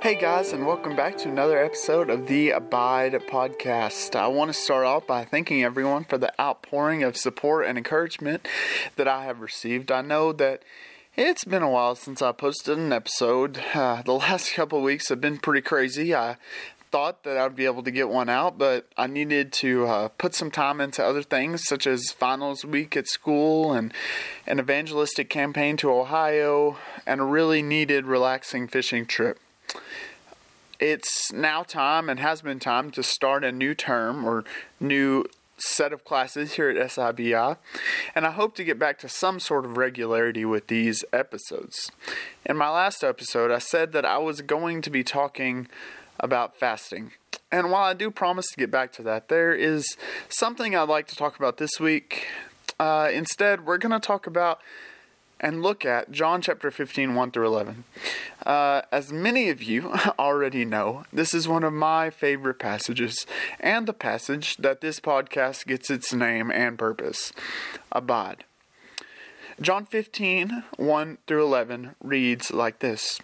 Hey guys, and welcome back to another episode of the Abide podcast. I want to start off by thanking everyone for the outpouring of support and encouragement that I have received. I know that it's been a while since I posted an episode. Uh, the last couple weeks have been pretty crazy. I thought that I'd be able to get one out, but I needed to uh, put some time into other things, such as finals week at school and an evangelistic campaign to Ohio, and a really needed relaxing fishing trip it's now time and has been time to start a new term or new set of classes here at SIBI, and I hope to get back to some sort of regularity with these episodes. In my last episode, I said that I was going to be talking about fasting. And while I do promise to get back to that, there is something I'd like to talk about this week. Uh, instead, we're going to talk about and look at John chapter 15, 1 through 11. Uh, as many of you already know, this is one of my favorite passages, and the passage that this podcast gets its name and purpose Abide. John 15, 1 through 11 reads like this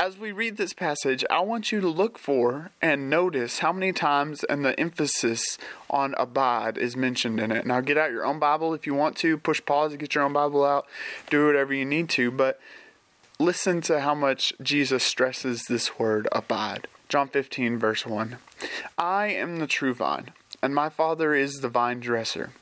as we read this passage, I want you to look for and notice how many times and the emphasis on abide is mentioned in it. Now, get out your own Bible if you want to. Push pause and get your own Bible out. Do whatever you need to. But listen to how much Jesus stresses this word abide. John 15, verse 1. I am the true vine, and my Father is the vine dresser.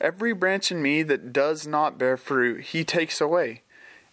Every branch in me that does not bear fruit, he takes away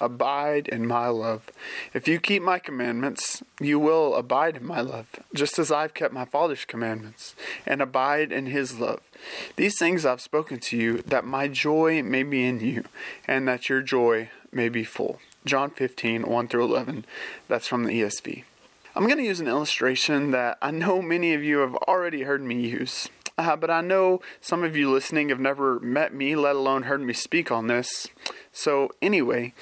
Abide in my love. If you keep my commandments, you will abide in my love, just as I've kept my Father's commandments, and abide in his love. These things I've spoken to you, that my joy may be in you, and that your joy may be full. John 15, 1 through 11. That's from the ESV. I'm going to use an illustration that I know many of you have already heard me use. Uh, but I know some of you listening have never met me, let alone heard me speak on this. So, anyway,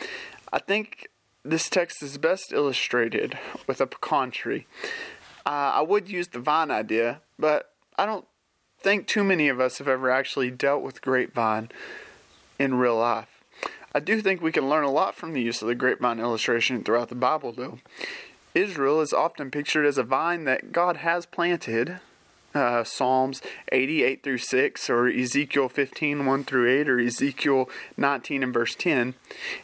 I think this text is best illustrated with a pecan tree. Uh, I would use the vine idea, but I don't think too many of us have ever actually dealt with grapevine in real life. I do think we can learn a lot from the use of the grapevine illustration throughout the Bible, though. Israel is often pictured as a vine that God has planted uh, Psalms 88 through 6, or Ezekiel 15 1 through 8, or Ezekiel 19 and verse 10.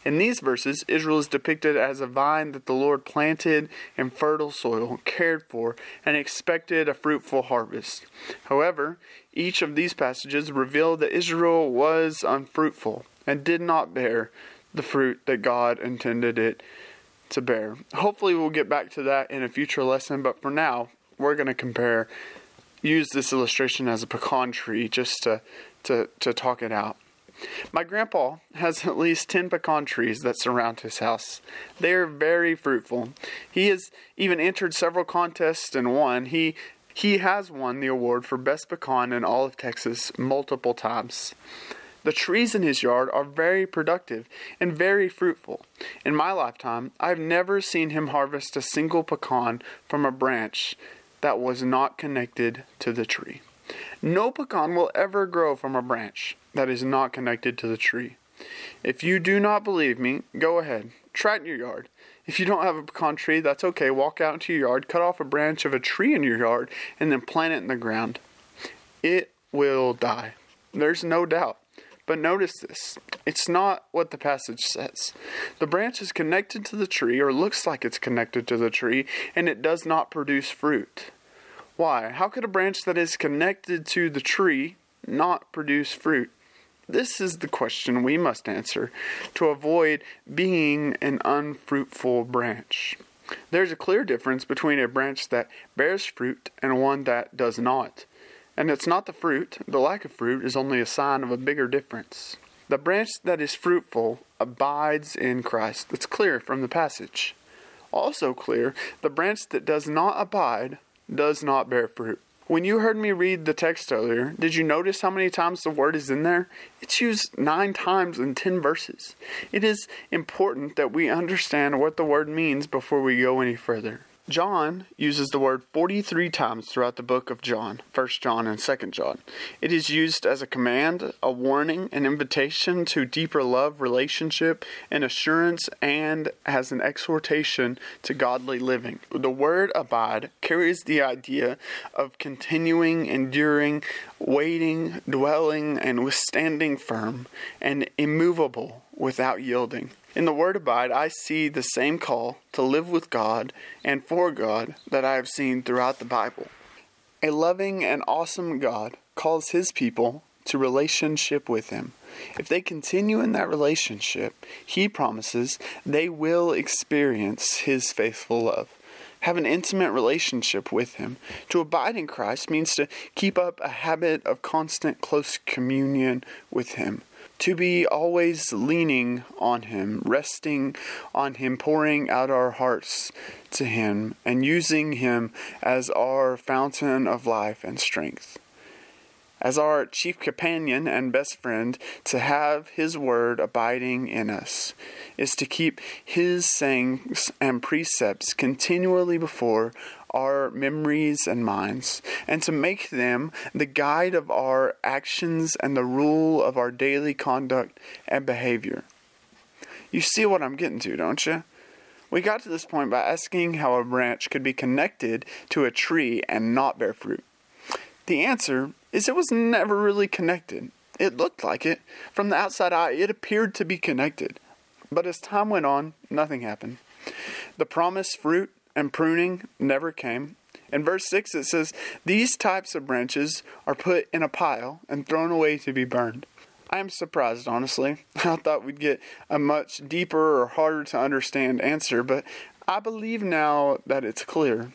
In these verses, Israel is depicted as a vine that the Lord planted in fertile soil, cared for, and expected a fruitful harvest. However, each of these passages reveal that Israel was unfruitful and did not bear the fruit that God intended it to bear. Hopefully, we'll get back to that in a future lesson, but for now, we're going to compare use this illustration as a pecan tree just to, to, to talk it out. My grandpa has at least 10 pecan trees that surround his house. They are very fruitful. He has even entered several contests and won. He he has won the award for best pecan in all of Texas multiple times. The trees in his yard are very productive and very fruitful. In my lifetime, I've never seen him harvest a single pecan from a branch that was not connected to the tree. No pecan will ever grow from a branch that is not connected to the tree. If you do not believe me, go ahead. Try it in your yard. If you don't have a pecan tree, that's okay. Walk out into your yard, cut off a branch of a tree in your yard, and then plant it in the ground. It will die. There's no doubt. But notice this it's not what the passage says. The branch is connected to the tree, or looks like it's connected to the tree, and it does not produce fruit. Why? How could a branch that is connected to the tree not produce fruit? This is the question we must answer to avoid being an unfruitful branch. There's a clear difference between a branch that bears fruit and one that does not. And it's not the fruit, the lack of fruit is only a sign of a bigger difference. The branch that is fruitful abides in Christ. That's clear from the passage. Also clear, the branch that does not abide does not bear fruit. When you heard me read the text earlier, did you notice how many times the word is in there? It's used nine times in ten verses. It is important that we understand what the word means before we go any further. John uses the word 43 times throughout the book of John, 1 John and 2 John. It is used as a command, a warning, an invitation to deeper love, relationship, and assurance, and as an exhortation to godly living. The word abide carries the idea of continuing, enduring, waiting, dwelling, and withstanding firm, and immovable without yielding. In the word abide, I see the same call to live with God and for God that I have seen throughout the Bible. A loving and awesome God calls his people to relationship with him. If they continue in that relationship, he promises they will experience his faithful love. Have an intimate relationship with him. To abide in Christ means to keep up a habit of constant close communion with him to be always leaning on Him, resting on Him, pouring out our hearts to Him, and using Him as our fountain of life and strength. As our chief companion and best friend, to have His word abiding in us is to keep His sayings and precepts continually before our memories and minds, and to make them the guide of our actions and the rule of our daily conduct and behavior. You see what I'm getting to, don't you? We got to this point by asking how a branch could be connected to a tree and not bear fruit. The answer is it was never really connected. It looked like it. From the outside eye, it appeared to be connected. But as time went on, nothing happened. The promised fruit and pruning never came. In verse 6, it says, These types of branches are put in a pile and thrown away to be burned. I am surprised, honestly. I thought we'd get a much deeper or harder to understand answer, but I believe now that it's clear.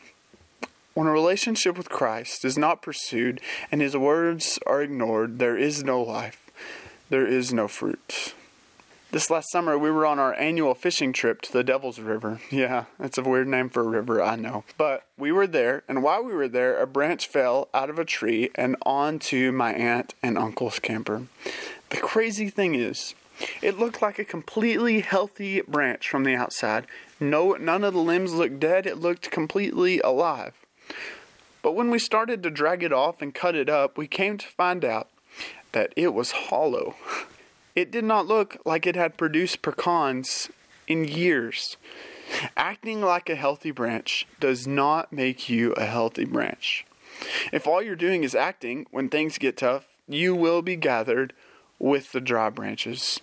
When a relationship with Christ is not pursued and his words are ignored, there is no life, there is no fruit. This last summer, we were on our annual fishing trip to the Devil's River. Yeah, it's a weird name for a river, I know. But we were there, and while we were there, a branch fell out of a tree and onto my aunt and uncle's camper. The crazy thing is, it looked like a completely healthy branch from the outside. No, none of the limbs looked dead, it looked completely alive. But when we started to drag it off and cut it up, we came to find out that it was hollow. It did not look like it had produced pecans in years. Acting like a healthy branch does not make you a healthy branch. If all you're doing is acting when things get tough, you will be gathered with the dry branches.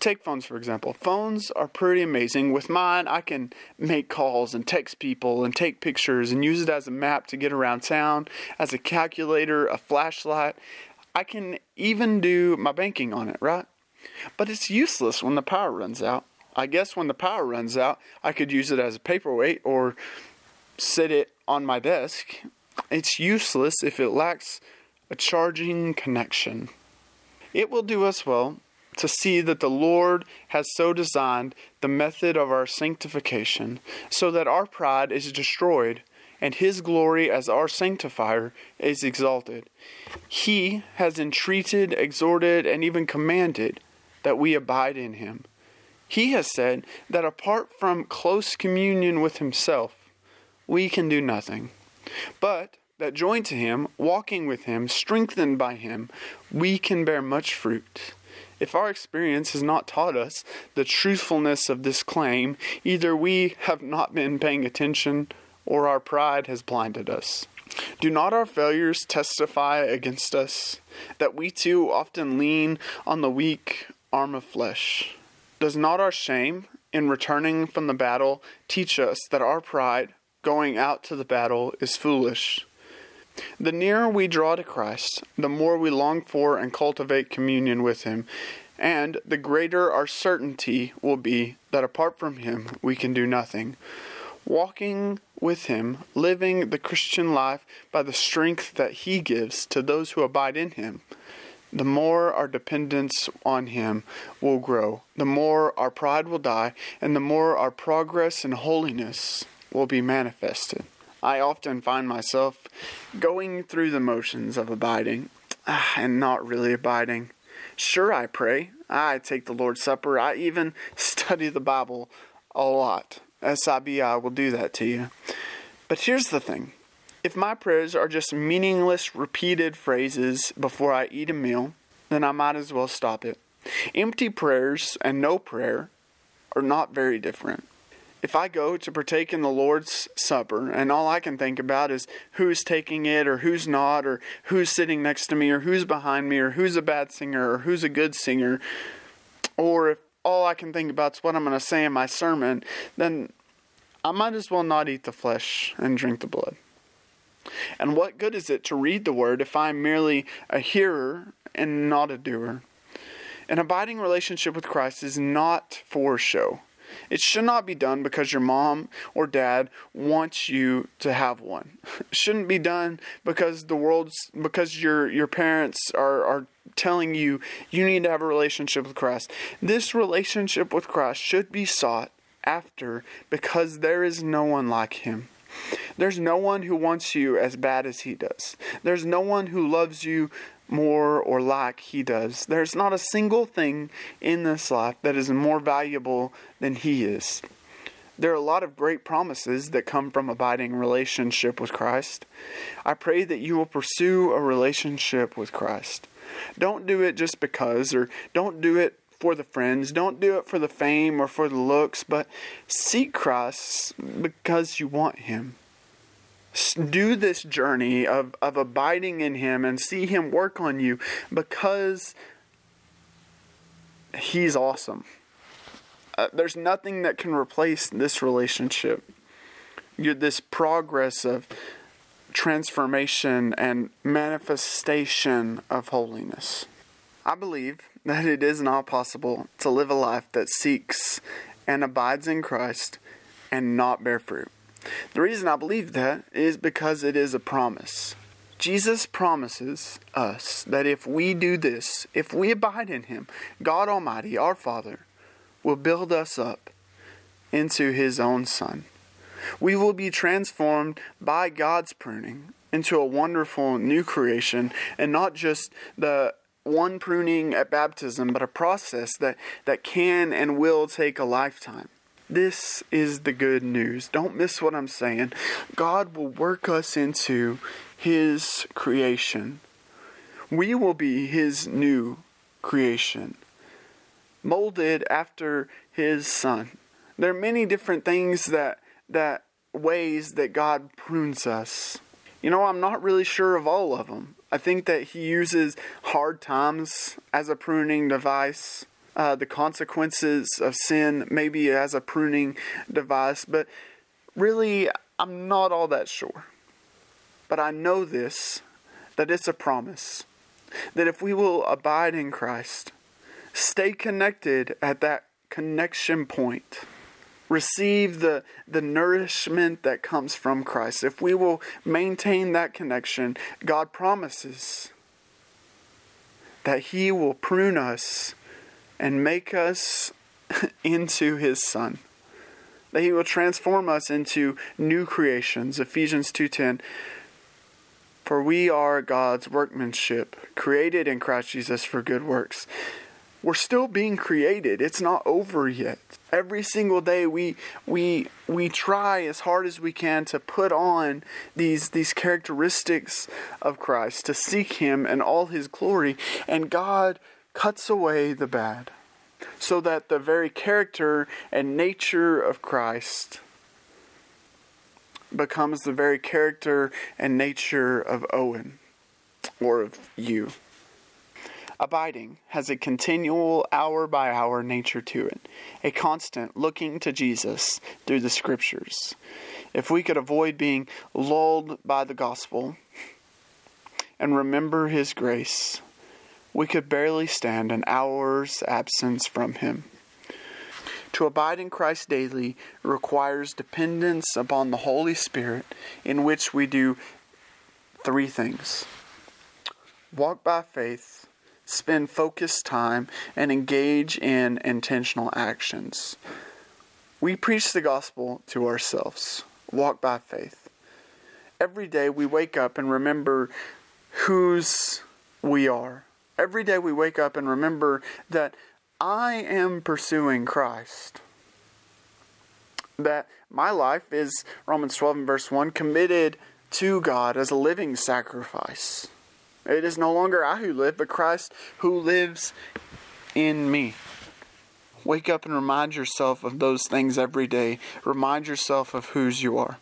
Take phones, for example. Phones are pretty amazing. With mine, I can make calls and text people and take pictures and use it as a map to get around town, as a calculator, a flashlight. I can even do my banking on it, right? But it's useless when the power runs out. I guess when the power runs out, I could use it as a paperweight or sit it on my desk. It's useless if it lacks a charging connection. It will do us well to see that the Lord has so designed the method of our sanctification so that our pride is destroyed and his glory as our sanctifier is exalted. He has entreated, exhorted, and even commanded that we abide in him. He has said that apart from close communion with himself, we can do nothing. But that joined to him, walking with him, strengthened by him, we can bear much fruit. If our experience has not taught us the truthfulness of this claim, either we have not been paying attention or our pride has blinded us. Do not our failures testify against us that we too often lean on the weak arm of flesh? Does not our shame in returning from the battle teach us that our pride going out to the battle is foolish? The nearer we draw to Christ, the more we long for and cultivate communion with Him, and the greater our certainty will be that apart from Him we can do nothing. Walking with Him, living the Christian life by the strength that He gives to those who abide in Him, the more our dependence on Him will grow, the more our pride will die, and the more our progress in holiness will be manifested. I often find myself going through the motions of abiding ah, and not really abiding. Sure, I pray. I take the Lord's Supper. I even study the Bible a lot. SIBI will do that to you. But here's the thing if my prayers are just meaningless, repeated phrases before I eat a meal, then I might as well stop it. Empty prayers and no prayer are not very different. If I go to partake in the Lord's Supper and all I can think about is who's taking it or who's not, or who's sitting next to me or who's behind me, or who's a bad singer or who's a good singer, or if all I can think about is what I'm going to say in my sermon, then I might as well not eat the flesh and drink the blood. And what good is it to read the word if I'm merely a hearer and not a doer? An abiding relationship with Christ is not for show. It should not be done because your mom or dad wants you to have one. It shouldn't be done because the world's because your your parents are are telling you you need to have a relationship with Christ. This relationship with Christ should be sought after because there is no one like him. There's no one who wants you as bad as he does. There's no one who loves you more or like he does. There's not a single thing in this life that is more valuable than he is. There are a lot of great promises that come from abiding relationship with Christ. I pray that you will pursue a relationship with Christ. Don't do it just because, or don't do it for the friends. Don't do it for the fame or for the looks, but seek Christ because you want Him do this journey of, of abiding in Him and see Him work on you because He's awesome. Uh, there's nothing that can replace this relationship. You're this progress of transformation and manifestation of holiness. I believe that it is not possible to live a life that seeks and abides in Christ and not bear fruit. The reason I believe that is because it is a promise. Jesus promises us that if we do this, if we abide in Him, God Almighty, our Father, will build us up into His own Son. We will be transformed by God's pruning into a wonderful new creation and not just the one pruning at baptism, but a process that, that can and will take a lifetime. This is the good news. Don't miss what I'm saying. God will work us into His creation. We will be His new creation, molded after His Son. There are many different things that, that ways that God prunes us. You know, I'm not really sure of all of them. I think that He uses hard times as a pruning device uh, the consequences of sin, maybe as a pruning device, but really, I'm not all that sure. But I know this that it's a promise that if we will abide in Christ, stay connected at that connection point, receive the, the nourishment that comes from Christ, if we will maintain that connection, God promises that He will prune us and make us into his son. That he will transform us into new creations. Ephesians 2.10 for we are god's workmanship created in christ jesus for good works. We're still being created. It's not over yet. Every single day we we we try as hard as we can to put on these these characteristics of christ to seek him and all his glory. And god cuts away the bad, so that the very character and nature of Christ becomes the very character and nature of Owen or of you. Abiding has a continual hour by hour nature to it, a constant looking to Jesus through the scriptures. If we could avoid being lulled by the gospel, and remember His grace, we could barely stand an hour's absence from Him. To abide in Christ daily requires dependence upon the Holy Spirit, in which we do three things walk by faith, spend focused time, and engage in intentional actions. We preach the gospel to ourselves, walk by faith. Every day we wake up and remember whose we are. Every day we wake up and remember that I am pursuing Christ. That my life is, Romans 12 and verse 1, committed to God as a living sacrifice. It is no longer I who live, but Christ who lives in me. Wake up and remind yourself of those things every day. Remind yourself of whose you are.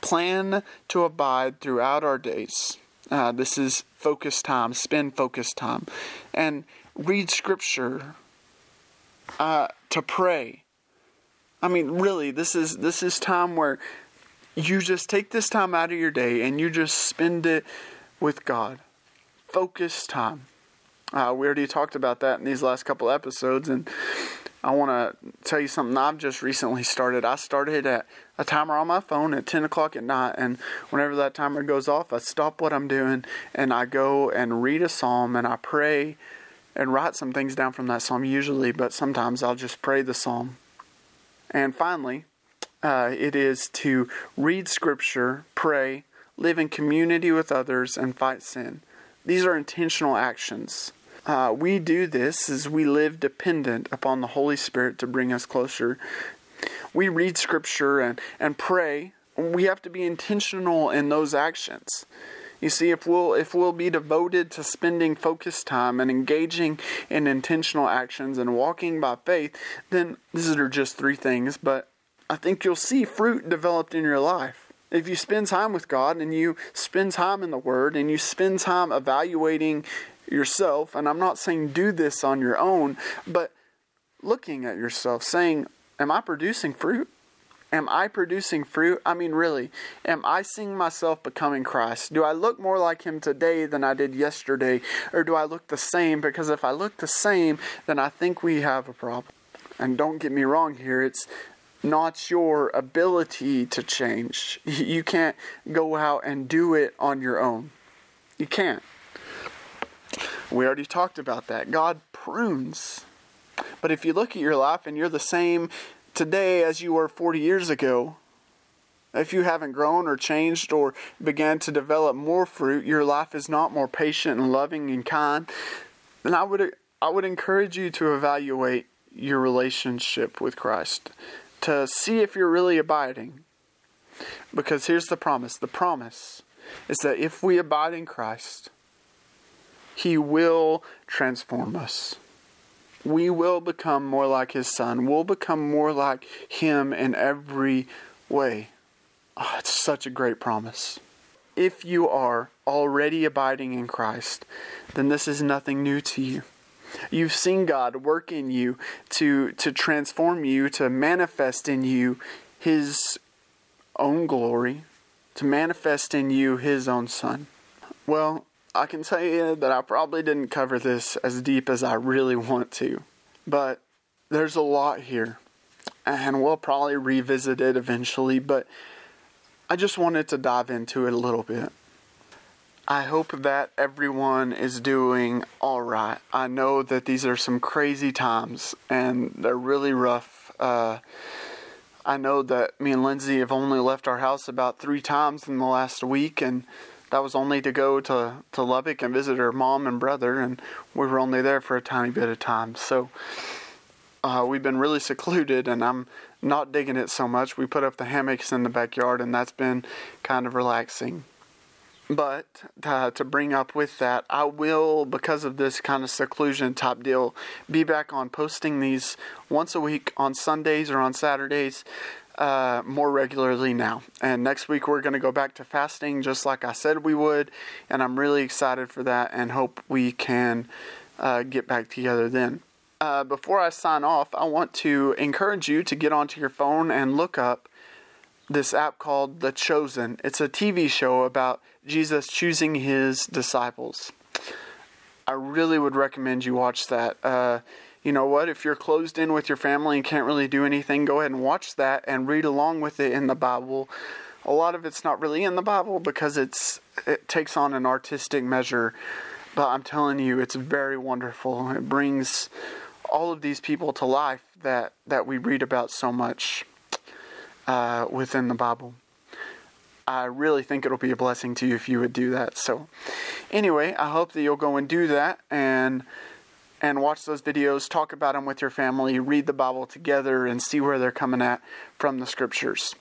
Plan to abide throughout our days. Uh, this is focus time, spend focus time. And read scripture, uh, to pray. I mean, really, this is this is time where you just take this time out of your day and you just spend it with God. Focus time. Uh, we already talked about that in these last couple episodes, and I want to tell you something I've just recently started. I started at a timer on my phone at 10 o'clock at night, and whenever that timer goes off, I stop what I'm doing and I go and read a psalm and I pray and write some things down from that psalm usually, but sometimes I'll just pray the psalm. And finally, uh, it is to read scripture, pray, live in community with others, and fight sin. These are intentional actions. Uh, we do this as we live dependent upon the Holy Spirit to bring us closer. We read scripture and, and pray. We have to be intentional in those actions. You see, if we'll if we'll be devoted to spending focused time and engaging in intentional actions and walking by faith, then these are just three things, but I think you'll see fruit developed in your life. If you spend time with God and you spend time in the Word and you spend time evaluating yourself, and I'm not saying do this on your own, but looking at yourself, saying, Am I producing fruit? Am I producing fruit? I mean, really, am I seeing myself becoming Christ? Do I look more like Him today than I did yesterday? Or do I look the same? Because if I look the same, then I think we have a problem. And don't get me wrong here, it's not your ability to change. You can't go out and do it on your own. You can't. We already talked about that. God prunes. But if you look at your life and you're the same today as you were 40 years ago, if you haven't grown or changed or began to develop more fruit, your life is not more patient and loving and kind, then I would I would encourage you to evaluate your relationship with Christ to see if you're really abiding. Because here's the promise. The promise is that if we abide in Christ, he will transform us we will become more like his son. We'll become more like him in every way. Oh, it's such a great promise. If you are already abiding in Christ, then this is nothing new to you. You've seen God work in you to, to transform you, to manifest in you His own glory, to manifest in you His own Son. Well, I can tell you that I probably didn't cover this as deep as I really want to, but there's a lot here, and we'll probably revisit it eventually, but I just wanted to dive into it a little bit. I hope that everyone is doing all right. I know that these are some crazy times and they're really rough. Uh, I know that me and Lindsay have only left our house about three times in the last week, and that was only to go to, to Lubbock and visit her mom and brother, and we were only there for a tiny bit of time. So uh, we've been really secluded, and I'm not digging it so much. We put up the hammocks in the backyard, and that's been kind of relaxing. But uh, to bring up with that, I will, because of this kind of seclusion type deal, be back on posting these once a week on Sundays or on Saturdays uh, more regularly now. And next week we're going to go back to fasting just like I said we would. And I'm really excited for that and hope we can uh, get back together then. Uh, before I sign off, I want to encourage you to get onto your phone and look up this app called The Chosen. It's a TV show about Jesus choosing his disciples. I really would recommend you watch that. You know what? If you're closed in with your family and can't really do anything, go ahead and watch that and read along with it in the Bible. A lot of it's not really in the Bible because it's it takes on an artistic measure, but I'm telling you, it's very wonderful. It brings all of these people to life that that we read about so much uh, within the Bible. I really think it'll be a blessing to you if you would do that. So, anyway, I hope that you'll go and do that and and watch those videos, talk about them with your family, read the Bible together, and see where they're coming at from the scriptures.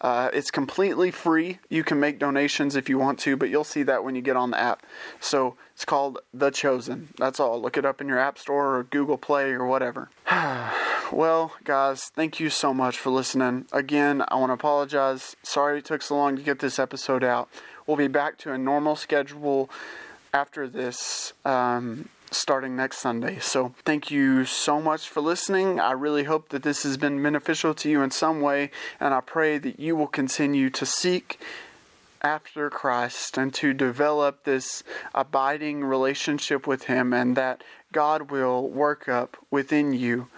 Uh, it's completely free. You can make donations if you want to, but you'll see that when you get on the app. So it's called The Chosen. That's all. Look it up in your App Store or Google Play or whatever. well, guys, thank you so much for listening. Again, I want to apologize. Sorry it took so long to get this episode out. We'll be back to a normal schedule after this. Um, starting next Sunday. So, thank you so much for listening. I really hope that this has been beneficial to you in some way, and I pray that you will continue to seek after Christ and to develop this abiding relationship with Him, and that God will work up within you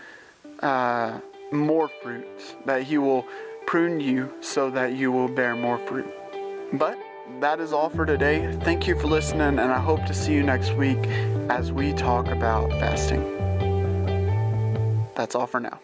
uh, more fruit, that He will prune you so that you will bear more fruit. But that is all for today. Thank you for listening, and I hope to see you next week as we talk about fasting. That's all for now.